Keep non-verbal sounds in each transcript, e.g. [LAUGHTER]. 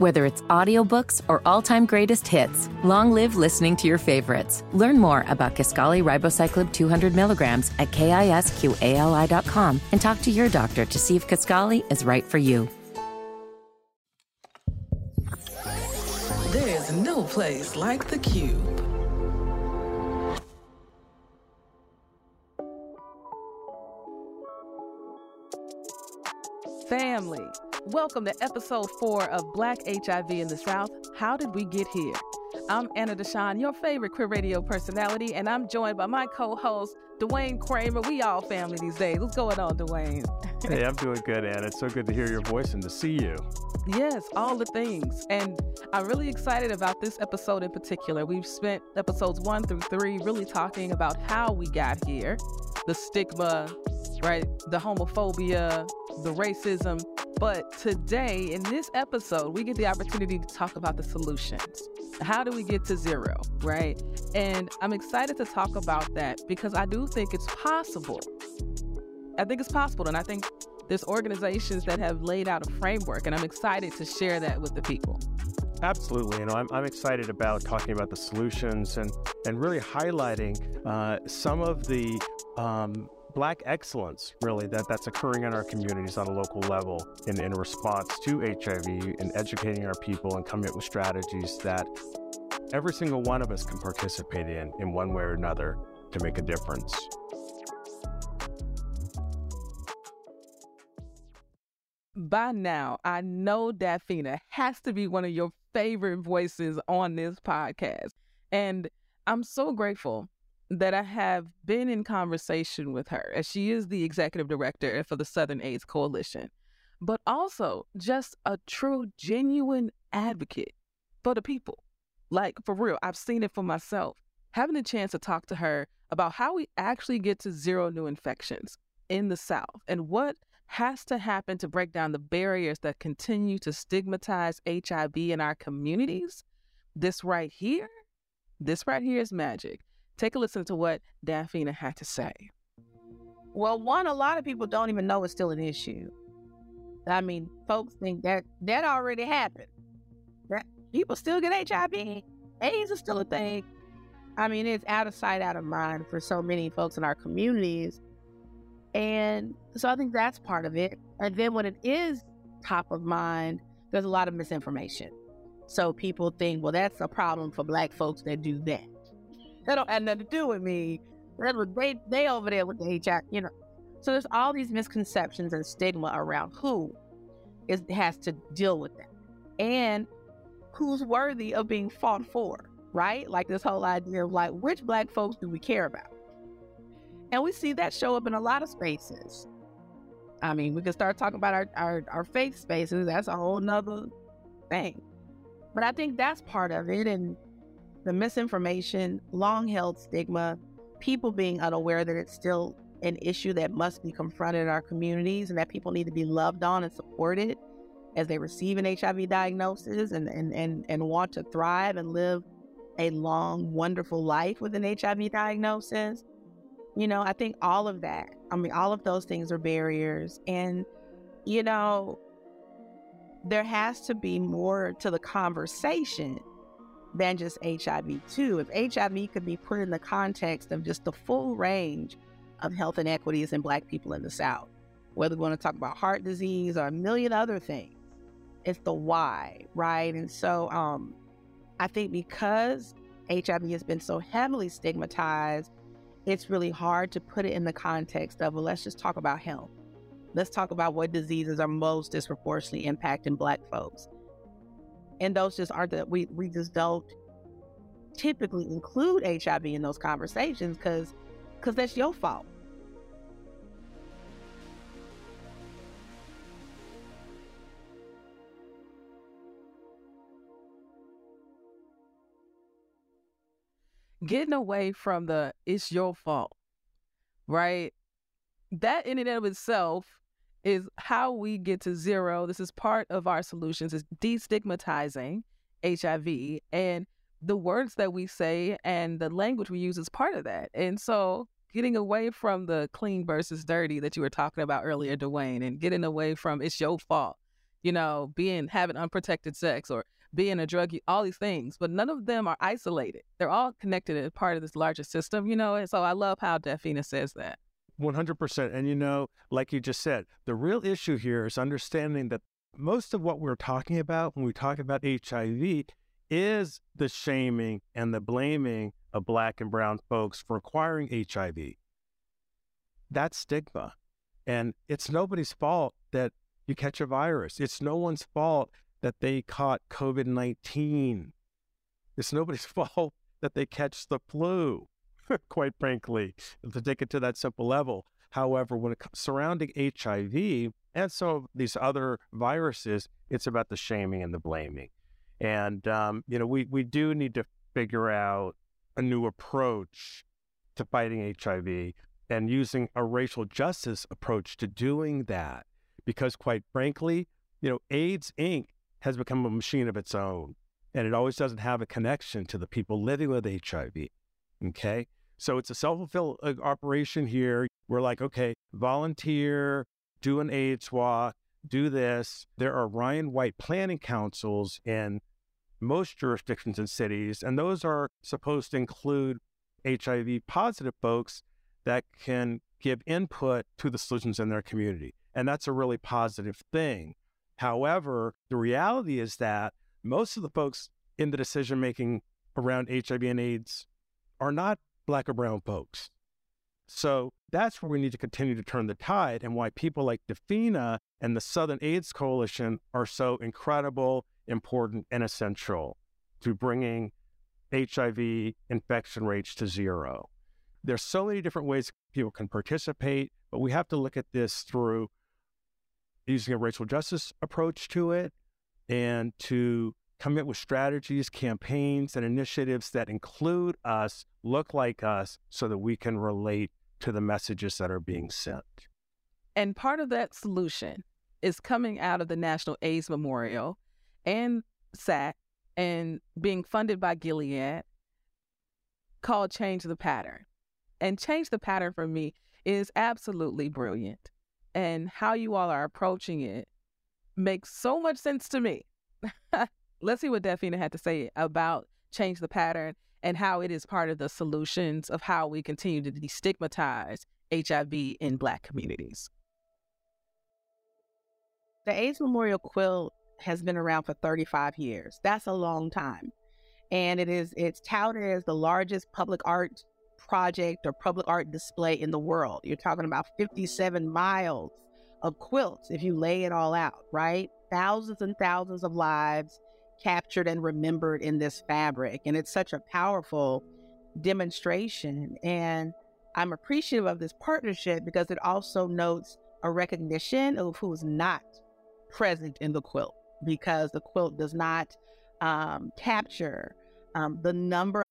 Whether it's audiobooks or all-time greatest hits, long live listening to your favorites. Learn more about Kisqali Ribociclib 200 milligrams at kisqali.com and talk to your doctor to see if Kisqali is right for you. There's no place like the Cube. Family, welcome to episode four of Black HIV in the South. How did we get here? I'm Anna DeShawn, your favorite queer radio personality, and I'm joined by my co-host Duane Cramer. We all family these days. What's going on, Duane? hey, I'm doing good, Anna. It's so good to hear your voice and to see you. Yes, all the things. And I'm really excited about this episode in particular. We've spent episodes one through three really talking about how we got here, the stigma, right? The homophobia, the racism. But today, in this episode, we get the opportunity to talk about the solutions. How do we get to zero, right? And I'm excited to talk about that because I do think it's possible. I think it's possible. And I think there's organizations that have laid out a framework, and I'm excited to share that with the people. Absolutely. You know, I'm, I'm excited about talking about the solutions and, and really highlighting uh, some of the um, black excellence really that that's occurring in our communities on a local level in, in response to hiv and educating our people and coming up with strategies that every single one of us can participate in in one way or another to make a difference. By now i know Dafina has to be one of your favorite voices on this podcast. And i'm so grateful that I have been in conversation with her, as she is the executive director for the Southern AIDS Coalition, but also just a true, genuine advocate for the people. Like, for real, I've seen it for myself. Having a chance to talk to her about how we actually get to zero new infections in the South and what has to happen to break down the barriers that continue to stigmatize HIV in our communities. This right here, this right here is magic. Take a listen to what Dafina had to say. Well, one, a lot of people don't even know it's still an issue. I mean, folks think that that already happened. That people still get HIV. AIDS is still a thing. I mean, it's out of sight, out of mind for so many folks in our communities. And so I think that's part of it. And then when it is top of mind, there's a lot of misinformation. So people think, well, that's a problem for black folks that do that. That don't have nothing to do with me. They they over there with the HIV, you know. So there's all these misconceptions and stigma around who is has to deal with that. And who's worthy of being fought for, right? Like this whole idea of like which black folks do we care about? And we see that show up in a lot of spaces. I mean, we could start talking about our, our, our faith spaces. That's a whole nother thing. But I think that's part of it. And the misinformation, long held stigma, people being unaware that it's still an issue that must be confronted in our communities and that people need to be loved on and supported as they receive an HIV diagnosis and, and, and, and want to thrive and live a long, wonderful life with an HIV diagnosis. You know, I think all of that, I mean, all of those things are barriers. And, you know, there has to be more to the conversation than just HIV, too. If HIV could be put in the context of just the full range of health inequities in Black people in the South, whether we want to talk about heart disease or a million other things, it's the why, right? And so um, I think because HIV has been so heavily stigmatized, it's really hard to put it in the context of, well, let's just talk about health. Let's talk about what diseases are most disproportionately impacting Black folks and those just aren't that we we just don't typically include HIV in those conversations because because that's your fault. Getting away from the it's your fault, right? That in and of itself is how we get to zero. This is part of our solutions is destigmatizing HIV and the words that we say and the language we use is part of that. And so getting away from the clean versus dirty that you were talking about earlier, Duane, and getting away from it's your fault you know, being having unprotected sex or being a drug, all these things, but none of them are isolated. They're all connected as part of this larger system, you know. And so I love how Dafina says that. 100%. And you know, like you just said, the real issue here is understanding that most of what we're talking about when we talk about HIV is the shaming and the blaming of Black and Brown folks for acquiring HIV. That's stigma. And it's nobody's fault that you catch a virus. It's no one's fault that they caught COVID 19. It's nobody's [LAUGHS] fault that they catch the flu, [LAUGHS] quite frankly, to take it to that simple level. However, when it comes surrounding HIV and some of these other viruses, it's about the shaming and the blaming. And, um, you know, we, we do need to figure out a new approach to fighting HIV and using a racial justice approach to doing that. Because, quite frankly, you know, AIDS Inc. has become a machine of its own, and it always doesn't have a connection to the people living with HIV. Okay. So it's a self fulfilling uh, operation here. We're like, okay, volunteer, do an AIDS walk, do this. There are Ryan White planning councils in most jurisdictions and cities, and those are supposed to include HIV positive folks that can give input to the solutions in their community. And that's a really positive thing. However, the reality is that most of the folks in the decision making around HIV and AIDS are not Black or Brown folks. So that's where we need to continue to turn the tide and why people like Dafina and the Southern AIDS Coalition are so incredible, important, and essential to bringing HIV infection rates to zero. There's so many different ways people can participate, but we have to look at this through using a racial justice approach to it and to come up with strategies, campaigns, and initiatives that include us, look like us, so that we can relate to the messages that are being sent. And part of that solution is coming out of the National AIDS Memorial and SAC and being funded by Gilead called Change the Pattern. And Change the Pattern for me is absolutely brilliant. And how you all are approaching it makes so much sense to me. [LAUGHS] Let's see what Dafina had to say about Change the Pattern and how it is part of the solutions of how we continue to destigmatize HIV in Black communities. The AIDS Memorial Quilt has been around for 35 years. That's a long time. And it is it's touted as the largest public art project or public art display in the world. You're talking about 57 miles of quilts if you lay it all out, right? Thousands and thousands of lives captured and remembered in this fabric. And it's such a powerful demonstration. And I'm appreciative of this partnership because it also notes a recognition of who's not present in the quilt because the quilt does not um, capture um, the number.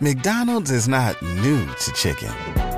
McDonald's is not new to chicken.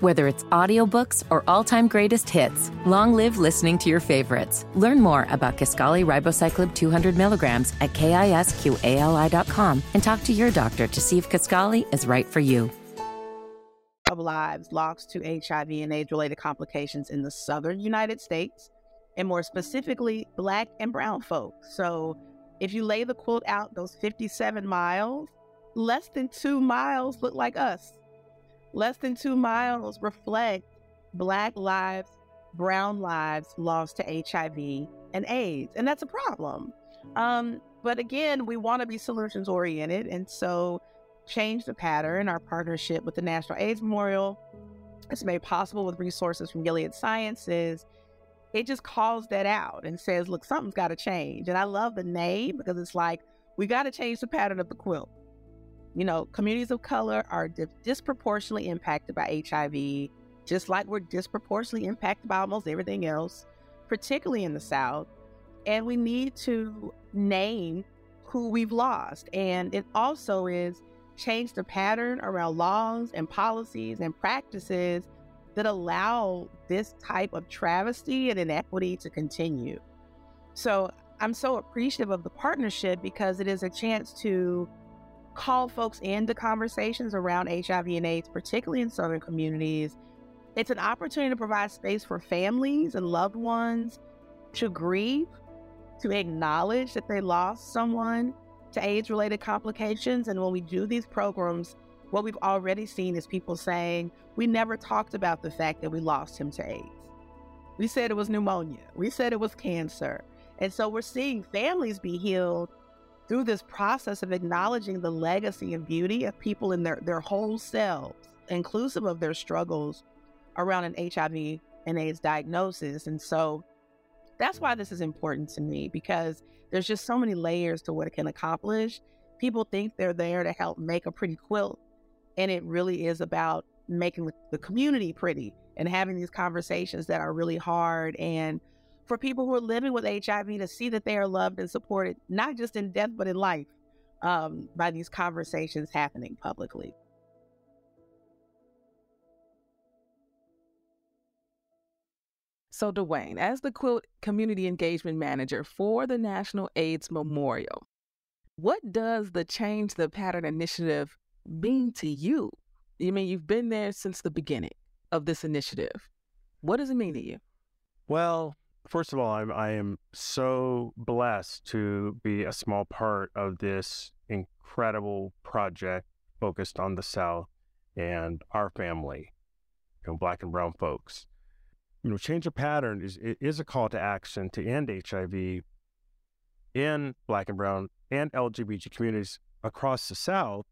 Whether it's audiobooks or all-time greatest hits, long live listening to your favorites. Learn more about Kisqali Ribociclib 200 milligrams at kisqali.com and talk to your doctor to see if Kisqali is right for you. Of lives lost to HIV and AIDS-related complications in the southern United States, and more specifically, Black and Brown folks. So if you lay the quilt out those 57 miles, less than two miles look like us. Less than two miles reflect Black lives, Brown lives lost to HIV and AIDS. And that's a problem. Um, but again, we want to be solutions oriented. And so, change the pattern. Our partnership with the National AIDS Memorial is made possible with resources from Gilead Sciences it just calls that out and says, look, something's got to change. And I love the name because it's like, we got to change the pattern of the quilt. You know, communities of color are di- disproportionately impacted by HIV, just like we're disproportionately impacted by almost everything else, particularly in the South. And we need to name who we've lost. And it also is change the pattern around laws and policies and practices that allow this type of travesty and inequity to continue. So I'm so appreciative of the partnership because it is a chance to call folks into conversations around HIV and AIDS, particularly in Southern communities. It's an opportunity to provide space for families and loved ones to grieve, to acknowledge that they lost someone to AIDS related complications. And when we do these programs, what we've already seen is people saying, We never talked about the fact that we lost him to AIDS. We said it was pneumonia, we said it was cancer. And so we're seeing families be healed through this process of acknowledging the legacy and beauty of people in their, their whole selves, inclusive of their struggles around an HIV and AIDS diagnosis. And so that's why this is important to me because there's just so many layers to what it can accomplish. People think they're there to help make a pretty quilt, and it really is about making the community pretty and having these conversations that are really hard and for people who are living with HIV to see that they are loved and supported, not just in death, but in life, um, by these conversations happening publicly. So, Duane, as the Quilt Community Engagement Manager for the National AIDS Memorial, what does the Change the Pattern initiative mean to you? You mean you've been there since the beginning of this initiative. What does it mean to you? Well, first of all, I'm, I am so blessed to be a small part of this incredible project focused on the South and our family, you know, Black and Brown folks. You know, change of pattern is is a call to action to end HIV in Black and Brown and LGBT communities across the South,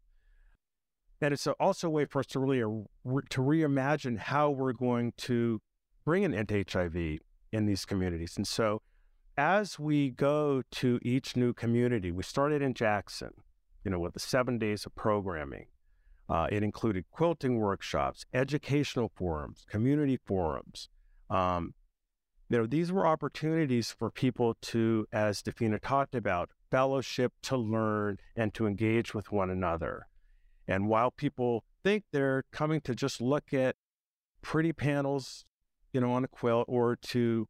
and it's also a way for us to really to reimagine how we're going to bring an end to HIV in these communities. And so, as we go to each new community, we started in Jackson, you know, with the seven days of programming. Uh, it included quilting workshops, educational forums, community forums, um, you know, these were opportunities for people to, as Dafina talked about, fellowship to learn and to engage with one another. And while people think they're coming to just look at pretty panels, you know, on a quilt or to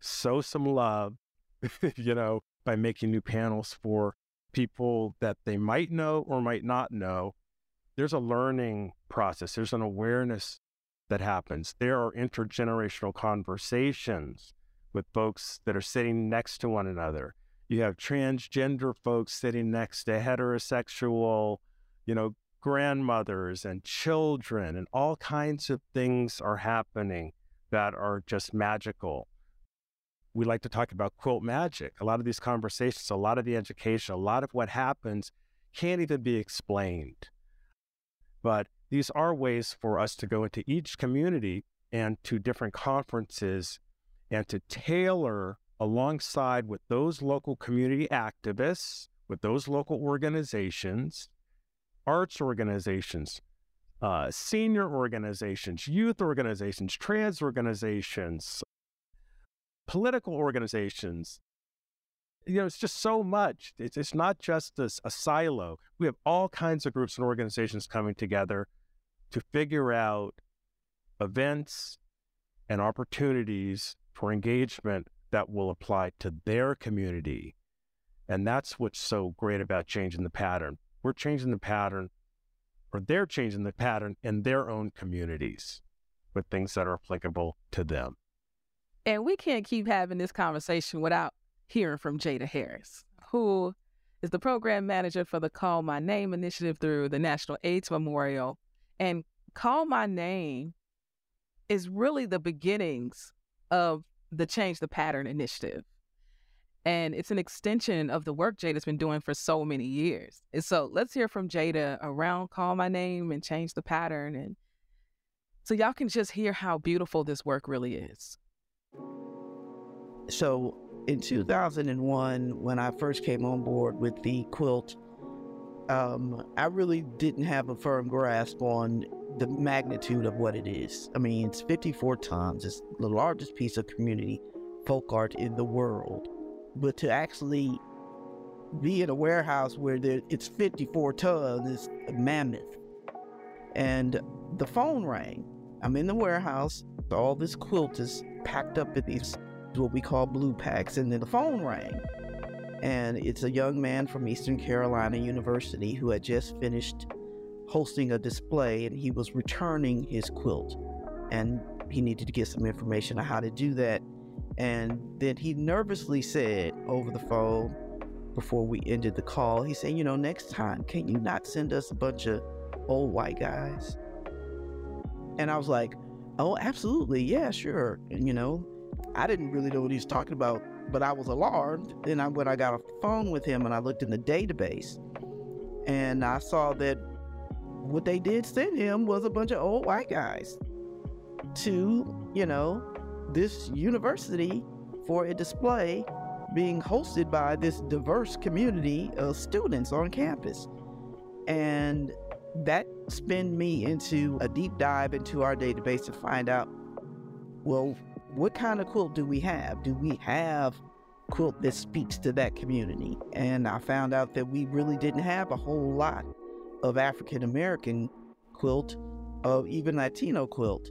sow some love, [LAUGHS] you know, by making new panels for people that they might know or might not know, there's a learning process, there's an awareness that happens. There are intergenerational conversations with folks that are sitting next to one another. You have transgender folks sitting next to heterosexual, you know, grandmothers and children, and all kinds of things are happening that are just magical. We like to talk about quilt magic. A lot of these conversations, a lot of the education, a lot of what happens can't even be explained. But these are ways for us to go into each community and to different conferences and to tailor alongside with those local community activists, with those local organizations, arts organizations, uh, senior organizations, youth organizations, trans organizations, political organizations. You know, it's just so much. It's, it's not just a, a silo. We have all kinds of groups and organizations coming together to figure out events and opportunities for engagement that will apply to their community. And that's what's so great about changing the pattern. We're changing the pattern, or they're changing the pattern in their own communities with things that are applicable to them. And we can't keep having this conversation without hearing from Jada Harris, who is the program manager for the Call My Name initiative through the National AIDS Memorial and Call My Name is really the beginnings of the Change the Pattern initiative. And it's an extension of the work Jada's been doing for so many years. And so let's hear from Jada around Call My Name and Change the Pattern. And so y'all can just hear how beautiful this work really is. So in 2001, when I first came on board with the quilt, um, I really didn't have a firm grasp on the magnitude of what it is. I mean, it's 54 tons. It's the largest piece of community folk art in the world. But to actually be in a warehouse where there, it's 54 tons, is a mammoth. And the phone rang. I'm in the warehouse. All this quilt is packed up in these what we call blue packs, and then the phone rang. And it's a young man from Eastern Carolina University who had just finished hosting a display and he was returning his quilt. And he needed to get some information on how to do that. And then he nervously said over the phone before we ended the call, he said, You know, next time, can you not send us a bunch of old white guys? And I was like, Oh, absolutely. Yeah, sure. And, you know, I didn't really know what he was talking about, but I was alarmed. Then I, when I got a phone with him and I looked in the database and I saw that what they did send him was a bunch of old white guys to, you know, this university for a display being hosted by this diverse community of students on campus. And that spun me into a deep dive into our database to find out well, what kind of quilt do we have? Do we have quilt that speaks to that community? And I found out that we really didn't have a whole lot of African American quilt, of even Latino quilt.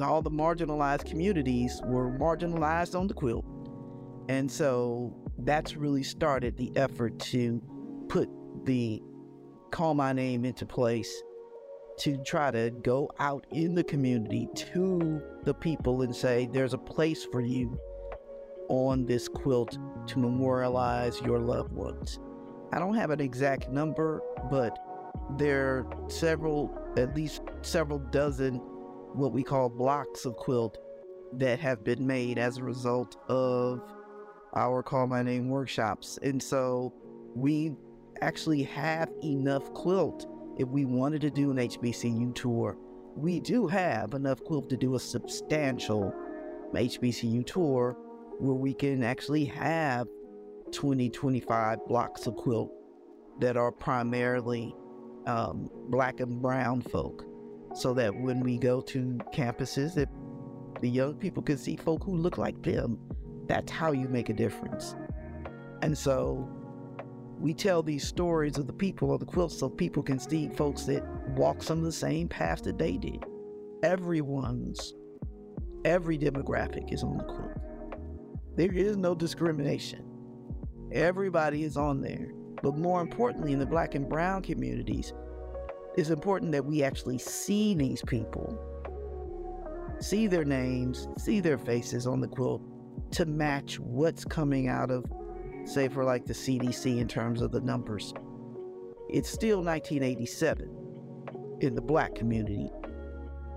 All the marginalized communities were marginalized on the quilt. And so that's really started the effort to put the Call My Name into place to try to go out in the community to the people and say, there's a place for you on this quilt to memorialize your loved ones. I don't have an exact number, but there are several, at least several dozen, what we call blocks of quilt that have been made as a result of our Call My Name workshops. And so we actually have enough quilt if we wanted to do an HBCU tour. We do have enough quilt to do a substantial HBCU tour where we can actually have 20, 25 blocks of quilt that are primarily um, black and brown folk so that when we go to campuses that the young people can see folk who look like them. That's how you make a difference. And so we tell these stories of the people of the quilt so people can see folks that walk some of the same paths that they did. Everyone's every demographic is on the quilt. There is no discrimination. Everybody is on there. But more importantly, in the black and brown communities, it's important that we actually see these people, see their names, see their faces on the quilt to match what's coming out of, say, for like the CDC in terms of the numbers. It's still 1987 in the black community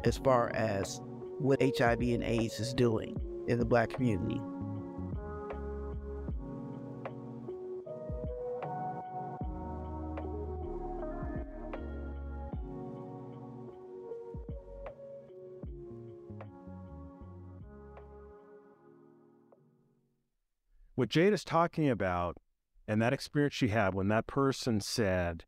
as far as what HIV and AIDS is doing in the black community. What Jada is talking about and that experience she had when that person said,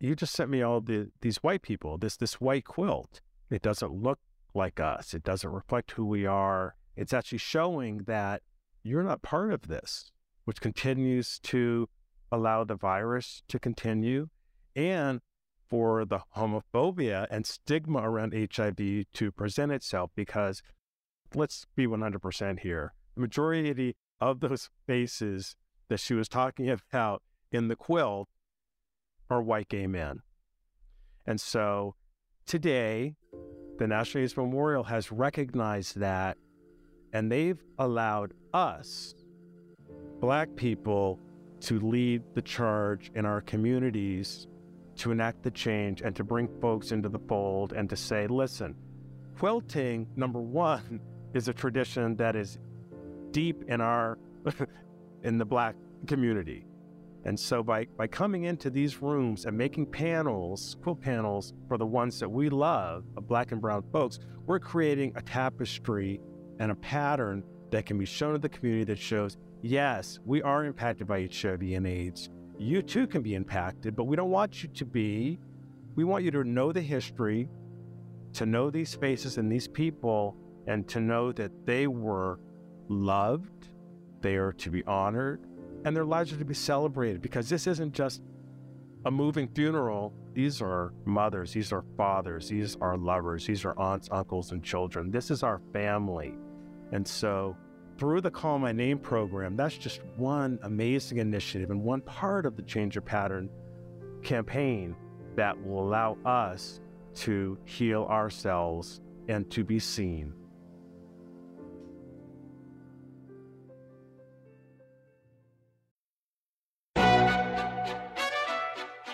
You just sent me all the these white people, this this white quilt. It doesn't look like us. It doesn't reflect who we are. It's actually showing that you're not part of this, which continues to allow the virus to continue and for the homophobia and stigma around HIV to present itself because let's be 100% here. The majority of those faces that she was talking [LAUGHS] about in the quilt are white gay men. And so today, the National AIDS Memorial has recognized that, and they've allowed us, Black people, to lead the charge in our communities to enact the change and to bring folks into the fold and to say, listen, quilting, number one, is a tradition that is deep in our [LAUGHS] in the black community. And so by, by coming into these rooms and making panels, quilt panels for the ones that we love, of black and brown folks, we're creating a tapestry and a pattern that can be shown to the community that shows, yes, we are impacted by HIV and AIDS. You too can be impacted, but we don't want you to be. We want you to know the history, to know these faces and these people, and to know that they were loved, they are to be honored, and their lives are to be celebrated because this isn't just a moving funeral. These are mothers, these are fathers, these are lovers, these are aunts, uncles, and children. This is our family. And so, through the Call My Name program, that's just one amazing initiative and one part of the Change Your Pattern campaign that will allow us to heal ourselves and to be seen.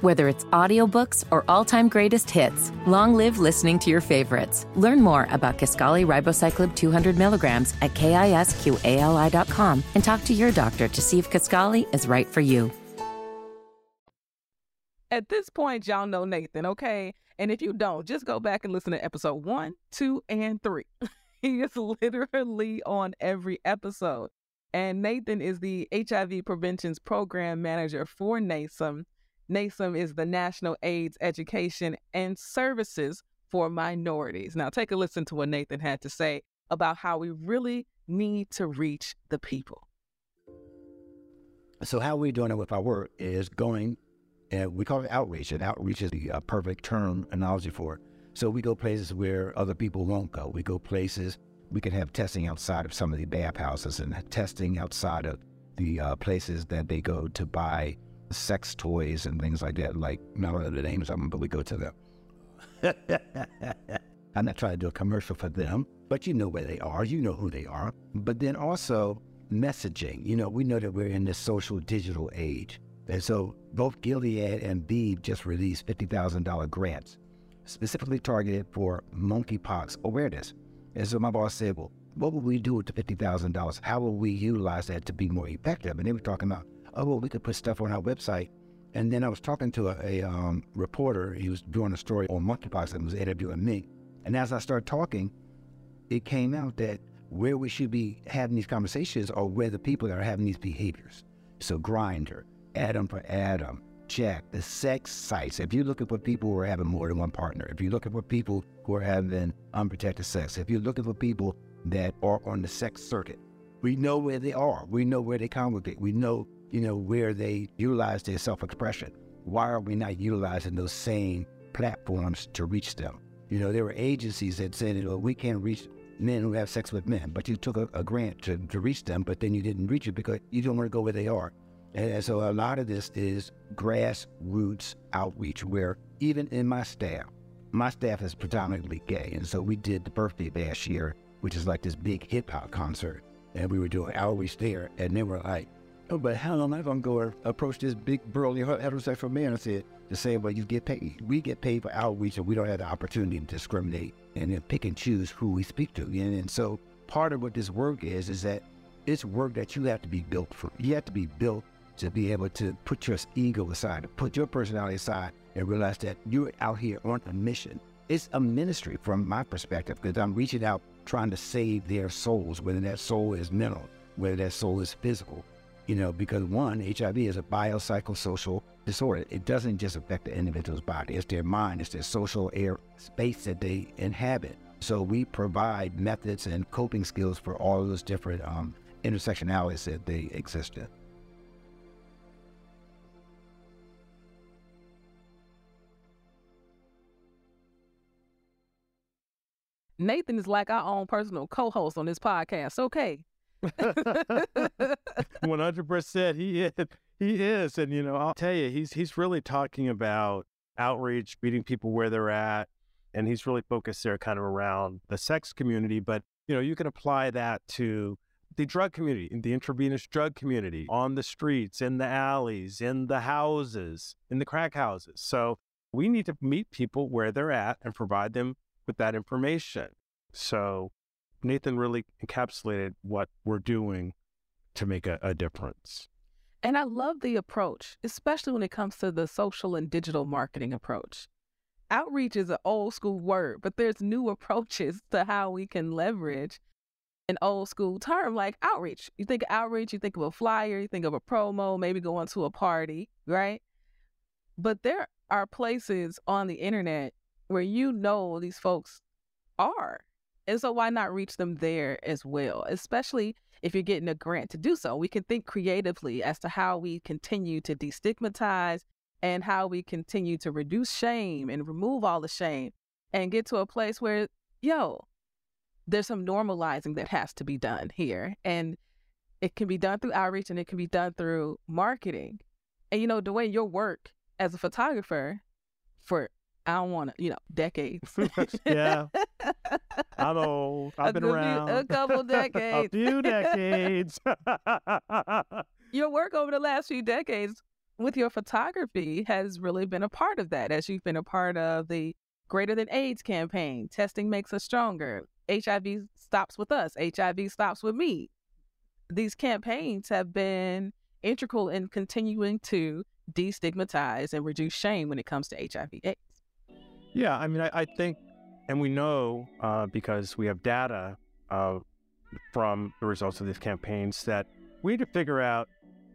Whether it's audiobooks or all-time greatest hits, long live listening to your favorites. Learn more about Kisqali Ribociclib 200 milligrams at kisqali.com and talk to your doctor to see if Kisqali is right for you. At this point, y'all know Nathan, okay? And if you don't, just go back and listen to episode one, two, and three. [LAUGHS] he is literally on every episode. And Nathan is the HIV Prevention's Program Manager for NAESM. NAESM is the National AIDS Education and Services for Minorities. Now, take a listen to what Nathan had to say about how we really need to reach the people. So, how we're doing it with our work is going, and we call it outreach, and outreach is the uh, perfect term analogy for it. So, we go places where other people won't go. We go places we can have testing outside of some of the bathhouses and testing outside of the uh, places that they go to buy sex toys and things like that. Like, not know the names of them, but we go to them. [LAUGHS] I'm not trying to do a commercial for them, but you know where they are. You know who they are. But then also messaging. You know, we know that we're in this social digital age. And so both Gilead and ViiV just released $50,000 grants specifically targeted for monkeypox awareness. And so my boss said, well, what will we do with the $50,000? How will we utilize that to be more effective? And they were talking about oh, well, we could put stuff on our website. And then I was talking to a, a um, reporter. He was doing a story on monkeypox and was interviewing me. And as I started talking, it came out that where we should be having these conversations are where the people that are having these behaviors. So Grindr, Adam for Adam, Jack, the sex sites. If you're looking for people who are having more than one partner, if you're looking for people who are having unprotected sex, if you're looking for people that are on the sex circuit, we know where they are. We know where they congregate. We know you know, where they utilize their self expression. Why are we not utilizing those same platforms to reach them? You know, there were agencies that said, you know, we can't reach men who have sex with men, but you took a, a grant to, to reach them, but then you didn't reach it because you don't want to go where they are. And so a lot of this is grassroots outreach, where even in my staff, my staff is predominantly gay. And so we did the birthday bash year, which is like this big hip hop concert. And we were doing outreach there. And they were like, Oh, but how am I going to go approach this big burly heterosexual man and say, to say, well, you get paid. We get paid for outreach and we don't have the opportunity to discriminate and then pick and choose who we speak to. And, and so part of what this work is, is that it's work that you have to be built for. You have to be built to be able to put your ego aside, put your personality aside and realize that you're out here on a mission. It's a ministry from my perspective because I'm reaching out trying to save their souls, whether that soul is mental, whether that soul is physical you know, because one, HIV is a biopsychosocial disorder. It doesn't just affect the individual's body, it's their mind, it's their social air space that they inhabit. So we provide methods and coping skills for all those different um, intersectionalities that they exist in. Nathan is like our own personal co-host on this podcast. Okay, One hundred percent, he is. He is, and you know, I'll tell you, he's he's really talking about outreach, meeting people where they're at, and he's really focused there, kind of around the sex community. But you know, you can apply that to the drug community, the intravenous drug community, on the streets, in the alleys, in the houses, in the crack houses. So we need to meet people where they're at and provide them with that information. So Nathan really encapsulated what we're doing to make a, a difference. And I love the approach, especially when it comes to the social and digital marketing approach. Outreach is an old school word, but there's new [LAUGHS] approaches to how we can leverage an old school term like outreach. You think of outreach, you think of a flyer, you think of a promo, maybe going to a party, right? But there are places on the internet where you know these folks are. And so why not reach them there as well, especially if you're getting a grant to do so? We can think creatively as to how we continue to destigmatize and how we continue to reduce shame and remove all the shame and get to a place where, yo, there's some normalizing that has to be done here. And it can be done through outreach and it can be done through marketing. And, you know, the way your work as a photographer for, I don't want to, you know, decades. [LAUGHS] yeah. I'm old. I've been around. Few, a couple decades. [LAUGHS] a few decades. [LAUGHS] [LAUGHS] your work over the last few decades with your photography has really been a part of that, as you've been a part of the Greater Than AIDS campaign. Testing makes us stronger. HIV stops with us. HIV stops with me. These campaigns have been integral in continuing to destigmatize and reduce shame when it comes to HIV/AIDS. Yeah, I mean, I, I think, and we know uh, because we have data uh, from the results of these campaigns that we need to figure out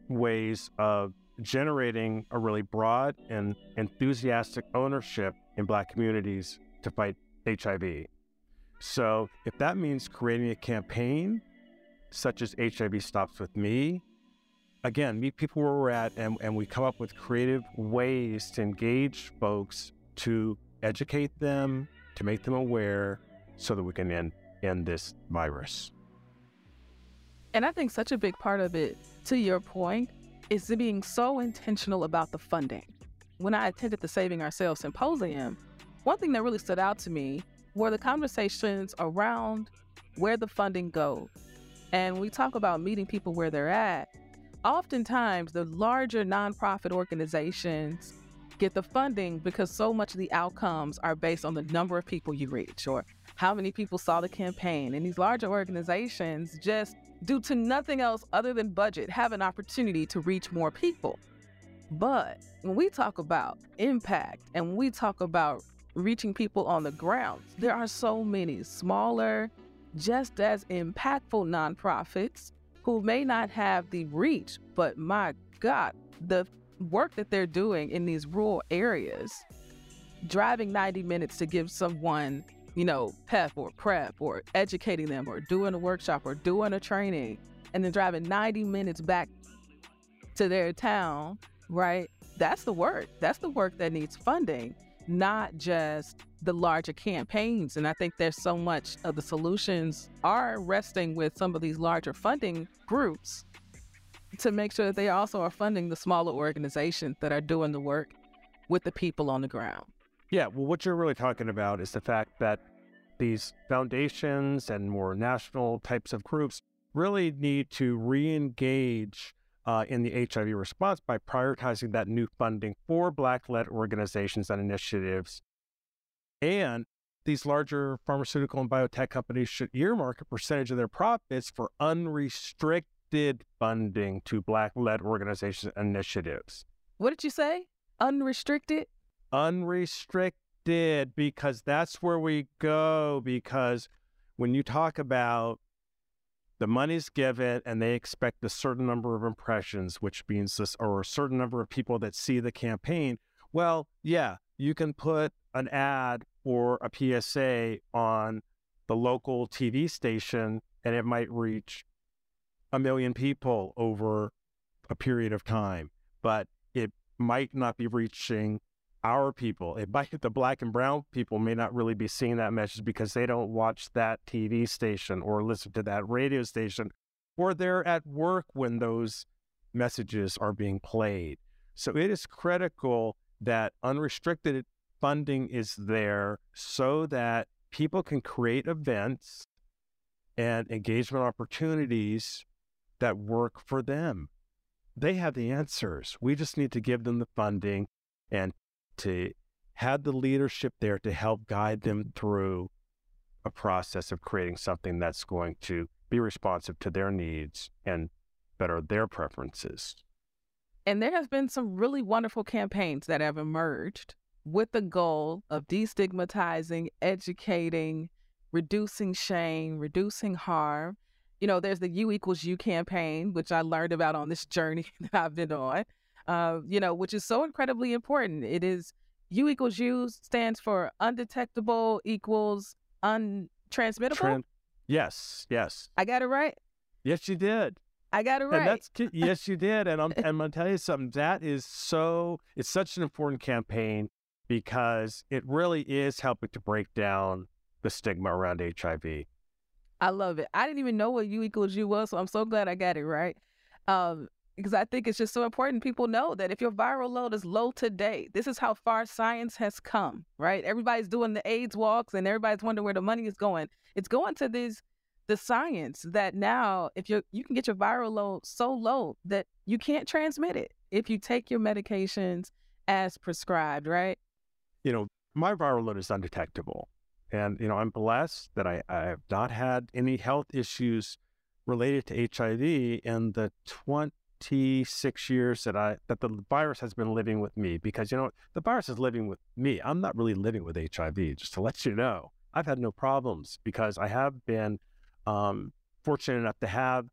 ways of generating a really broad and enthusiastic ownership in Black communities to fight HIV. So, if that means creating a campaign such as HIV Stops With Me, again, meet people where we're at and, and we come up with creative ways to engage folks to educate them, to make them aware so that we can end, end this virus. And I think such a big part of it, to your point, is being so intentional about the funding. When I attended the Saving Ourselves Symposium, one thing that really stood out to me were the conversations around where the funding goes. And we talk about meeting people where they're at. Oftentimes, the larger nonprofit organizations get the funding because so much of the outcomes are based on the number of people you reach or how many people saw the campaign. And these larger organizations just, due to nothing else other than budget, have an opportunity to reach more people. But when we talk about impact and we talk about reaching people on the ground, there are so many smaller, just as impactful nonprofits who may not have the reach, but my God, the work that they're doing in these rural areas, driving 90 minutes to give someone, you know, PEP or PrEP or educating them or doing a workshop or doing a training, and then driving 90 minutes back to their town, right? That's the work. That's the work that needs funding, not just the larger campaigns. And I think there's so much of the solutions are resting with some of these larger funding groups to make sure that they also are funding the smaller organizations that are doing the work with the people on the ground. Yeah, well, what you're really talking about is the fact that these foundations and more national types of groups really need to re engage uh, in the HIV response by prioritizing that new funding for Black led organizations and initiatives. And these larger pharmaceutical and biotech companies should earmark a percentage of their profits for unrestricted funding to Black led organizations initiatives. What did you say? Unrestricted? Unrestricted, because that's where we go. Because when you talk about the money's given and they expect a certain number of impressions, which means this, or a certain number of people that see the campaign, well, yeah, you can put an ad or a PSA on the local TV station and it might reach a million people over a period of time, but it might not be reaching our people. It might the black and brown people may not really be seeing that message because they don't watch that TV station or listen to that radio station, or they're at work when those messages are being played. So it is critical that unrestricted funding is there so that people can create events and engagement opportunities that work for them. They have the answers. We just need to give them the funding and to have the leadership there to help guide them through a process of creating something that's going to be responsive to their needs and better their preferences. And there have been some really wonderful campaigns that have emerged with the goal of destigmatizing, educating, reducing shame, reducing harm. You know, there's the U equals U campaign, which I learned about on this journey [LAUGHS] that I've been on, uh, you know, which is so incredibly important. It is U equals U stands for undetectable equals untransmittable. Tran- yes, yes. I got it right? Yes, you did. I got it right. And that's yes, you did. And I'm, [LAUGHS] I'm going to tell you something. That is so. It's such an important campaign because it really is helping to break down the stigma around HIV. I love it. I didn't even know what U equals U was, so I'm so glad I got it right. Um, because I think it's just so important people know that if your viral load is low today, this is how far science has come, right? Everybody's doing the AIDS walks and everybody's wondering where the money is going. It's going to these the science that now if you you can get your viral load so low that you can't transmit it if you take your medications as prescribed, right? You know, my viral load is undetectable. And, you know, I'm blessed that I, I have not had any health issues related to HIV in the 26 years that I that the virus has been living with me because you know the virus is living with me. I'm not really living with HIV. Just to [LAUGHS] let you know, I've had no problems because I have been um, fortunate enough to have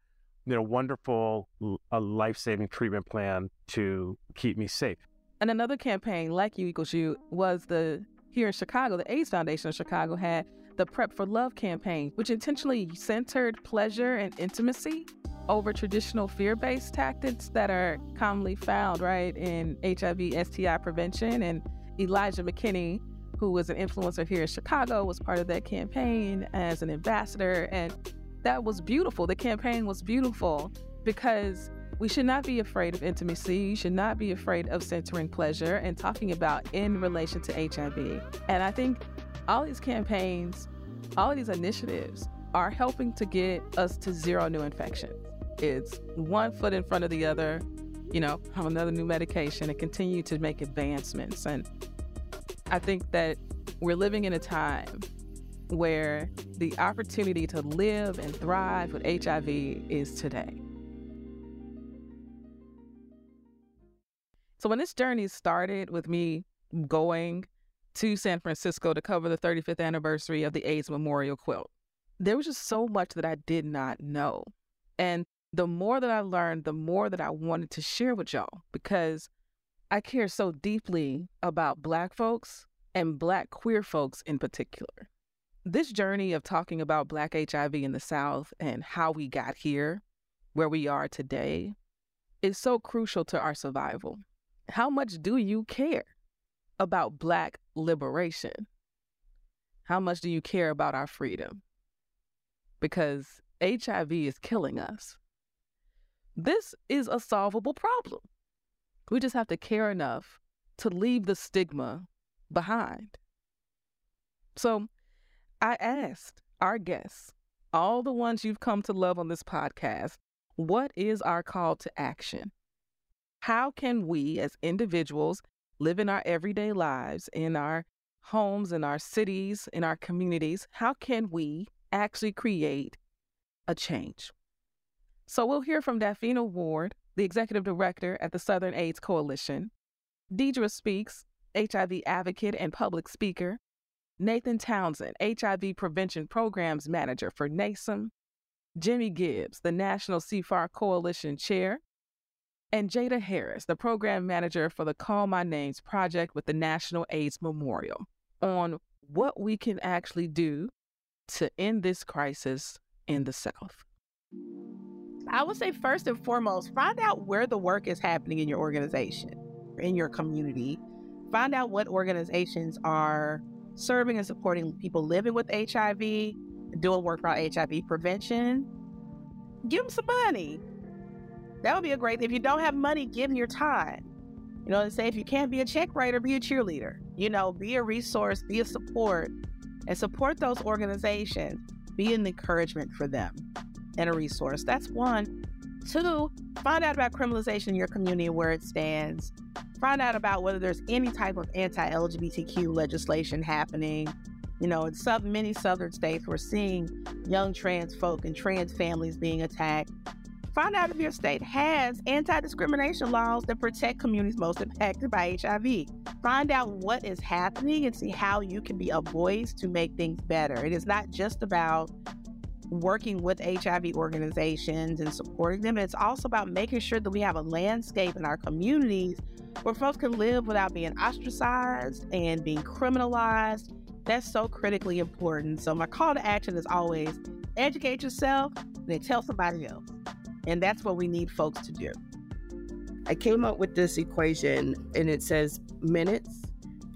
you know wonderful a life saving treatment plan to keep me safe. And another campaign like U equals U was the here in Chicago, the AIDS Foundation of Chicago had the Prep for Love campaign, which intentionally centered pleasure and intimacy over traditional fear based tactics that are commonly found, right, in HIV STI prevention. And Elijah McKinney, who was an influencer here in Chicago, was part of that campaign as an ambassador. And that was beautiful. The campaign was beautiful because we should not be afraid of intimacy. You should not be afraid of centering pleasure and talking about in relation to HIV. And I think all these campaigns, all of these initiatives are helping to get us to zero new infections. It's one foot in front of the other, you know, have another new medication and continue to make advancements. And I think that we're living in a time where the opportunity to live and thrive with HIV is today. So when this journey started with me going to San Francisco to cover the 35th anniversary of the AIDS Memorial Quilt, there was just so much that I did not know. And the more that I learned, the more that I wanted to share with y'all because I care so deeply about Black folks and Black queer folks in particular. This journey of talking about Black HIV in the South and how we got here, where we are today, is so crucial to our survival. How much do you care about Black liberation? How much do you care about our freedom? Because HIV is killing us. This is a solvable problem. We just have to care enough to leave the stigma behind. So I asked our guests, all the ones you've come to love on this podcast, what is our call to action? How can we as individuals live in our everyday lives, in our homes, in our cities, in our communities? How can we actually create a change? So we'll hear from Dafina Ward, the executive director at the Southern AIDS Coalition, Deirdre Speaks, HIV advocate and public speaker, Nathan Townsend, HIV prevention programs manager for NAESM, Jimmy Gibbs, the National CFAR Coalition chair, and Jada Harris, the program manager for the Call My Names project with the National AIDS Memorial, on what we can actually do to end this crisis in the South. I would say, first and foremost, find out where the work is happening in your organization, in your community. Find out what organizations are serving and supporting people living with HIV, doing work around HIV prevention. Give them some money that would be a great. thing. If you don't have money, give your time. You know, say if you can't be a check writer, be a cheerleader. You know, be a resource, be a support, and support those organizations. Be an encouragement for them and a resource. That's one. Two, find out about criminalization in your community where it stands. Find out about whether there's any type of anti-LGBTQ legislation happening. You know, in some many southern states, we're seeing young trans folk and trans families being attacked Find out if your state has anti discrimination laws that protect communities most impacted by HIV. Find out what is happening and see how you can be a voice to make things better. It is not just about working with HIV organizations and supporting them. It's also about making sure that we have a landscape in our communities where folks can live without being ostracized and being criminalized. That's so critically important. So, my call to action is always educate yourself, and then tell somebody else. And that's what we need folks to do. I came up with this equation and it says minutes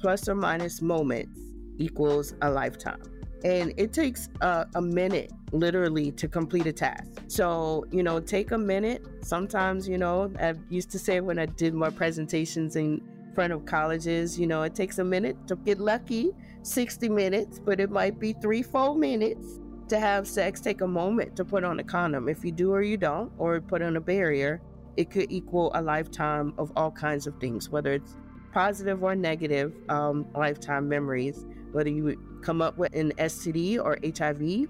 plus or minus moments equals a lifetime. And it takes a, a minute literally to complete a task. So, you know, take a minute. Sometimes, you know, I used to say when I did my presentations in front of colleges, you know, it takes a minute to get lucky, 60 minutes, but it might be three, four minutes to have sex. Take a moment to put on a condom. If you do or you don't, or put on a barrier, it could equal a lifetime of all kinds of things, whether it's positive or negative um, lifetime memories, whether you come up with an STD or HIV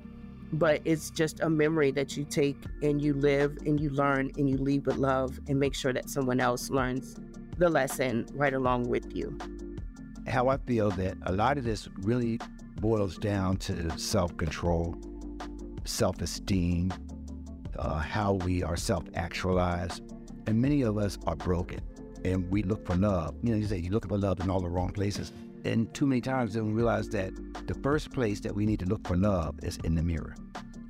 but it's just a memory that you take and you live and you learn and you leave with love and make sure that someone else learns the lesson right along with you. How I feel that a lot of this really boils down to self control, self esteem, uh, how we are self actualized. And many of us are broken and we look for love. You know, you say you look for love in all the wrong places. And too many times then we realize that the first place that we need to look for love is in the mirror.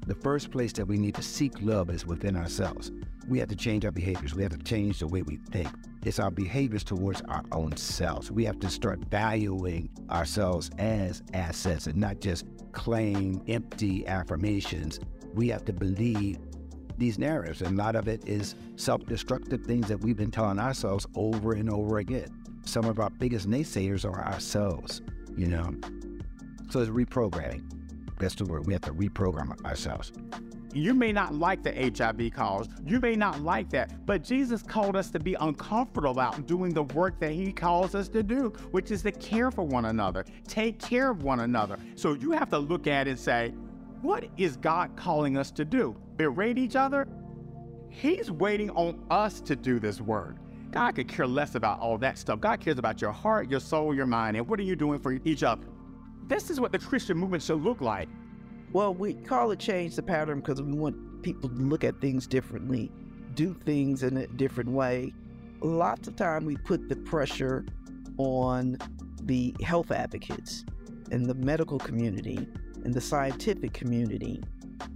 The first place that we need to seek love is within ourselves. We have to change our behaviors. We have to change the way we think. It's our behaviors towards our own selves. We have to start valuing ourselves as assets and not just claim empty affirmations. We have to believe these narratives, and a lot of it is self destructive things that we've been telling ourselves over and over again some of our biggest naysayers are ourselves, you know? So it's reprogramming. That's the word. We have to reprogram ourselves. You may not like the HIV cause. You may not like that. But Jesus called us to be uncomfortable about doing the work that he calls us to do, which is to care for one another, take care of one another. So you have to look at it and say, what is God calling us to do? Berate each other? He's waiting on us to do this work. God could care less about all that stuff. God cares about your heart, your soul, your mind, and what are you doing for each other? This is what the Christian movement should look like. Well, we call it change the pattern because we want people to look at things differently, do things in a different way. Lots of time we put the pressure on the health advocates and the medical community and the scientific community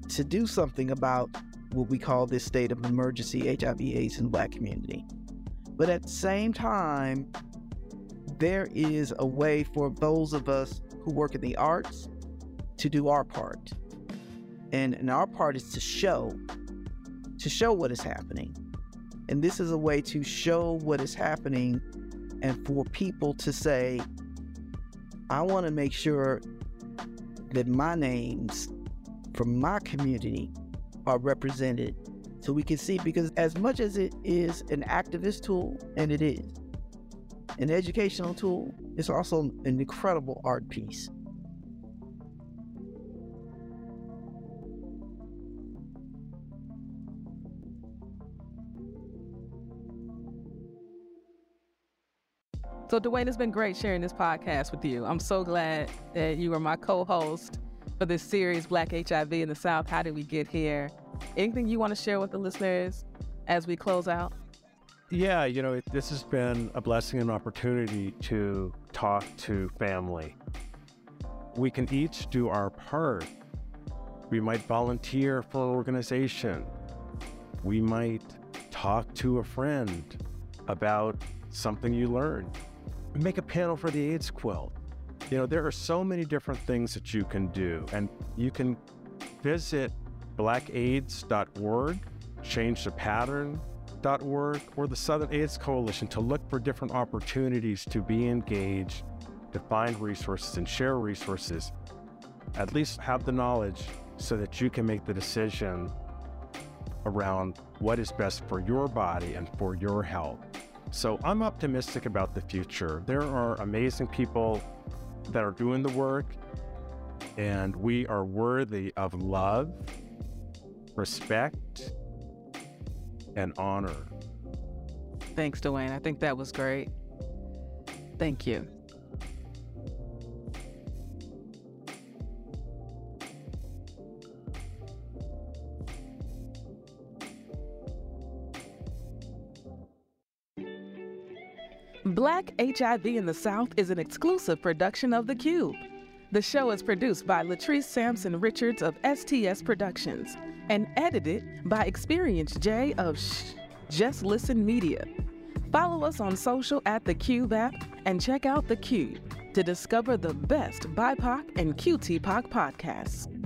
to do something about what we call this state of emergency HIV AIDS in the black community. But at the same time, there is a way for those of us who work in the arts to do our part. And, and our part is to show, to show what is happening. And this is a way to show what is happening and for people to say, I want to make sure that my names from my community are represented so we can see because as much as it is an activist tool and it is an educational tool it's also an incredible art piece So, Duane, it's been great sharing this podcast with you. I'm so glad that you were my co host for this series, Black HIV in the South. How did we get here? Anything you want to share with the listeners as we close out? Yeah, you know, this has been a blessing and opportunity to talk to family. We can each do our part. We might volunteer for an organization. We might talk to a friend about something you learned. Make a panel for the AIDS quilt. You know, there are so many different things that you can do, and you can visit blackaids.org, changethepattern.org, or the Southern AIDS Coalition to look for different opportunities to be engaged, to find resources and share resources. At least have the knowledge so that you can make the decision around what is best for your body and for your health. So I'm optimistic about the future. There are amazing people that are doing the work, and we are worthy of love respect, and honor. Thanks, Duane. I think that was great. Thank you. Black HIV in the South is an exclusive production of The Cube. The show is produced by Latrice Sampson Richards of STS Productions and edited by Experience J of Shh, Just Listen Media. Follow us on social at The Cube app and check out The Cube to discover the best BIPOC and QTPOC podcasts.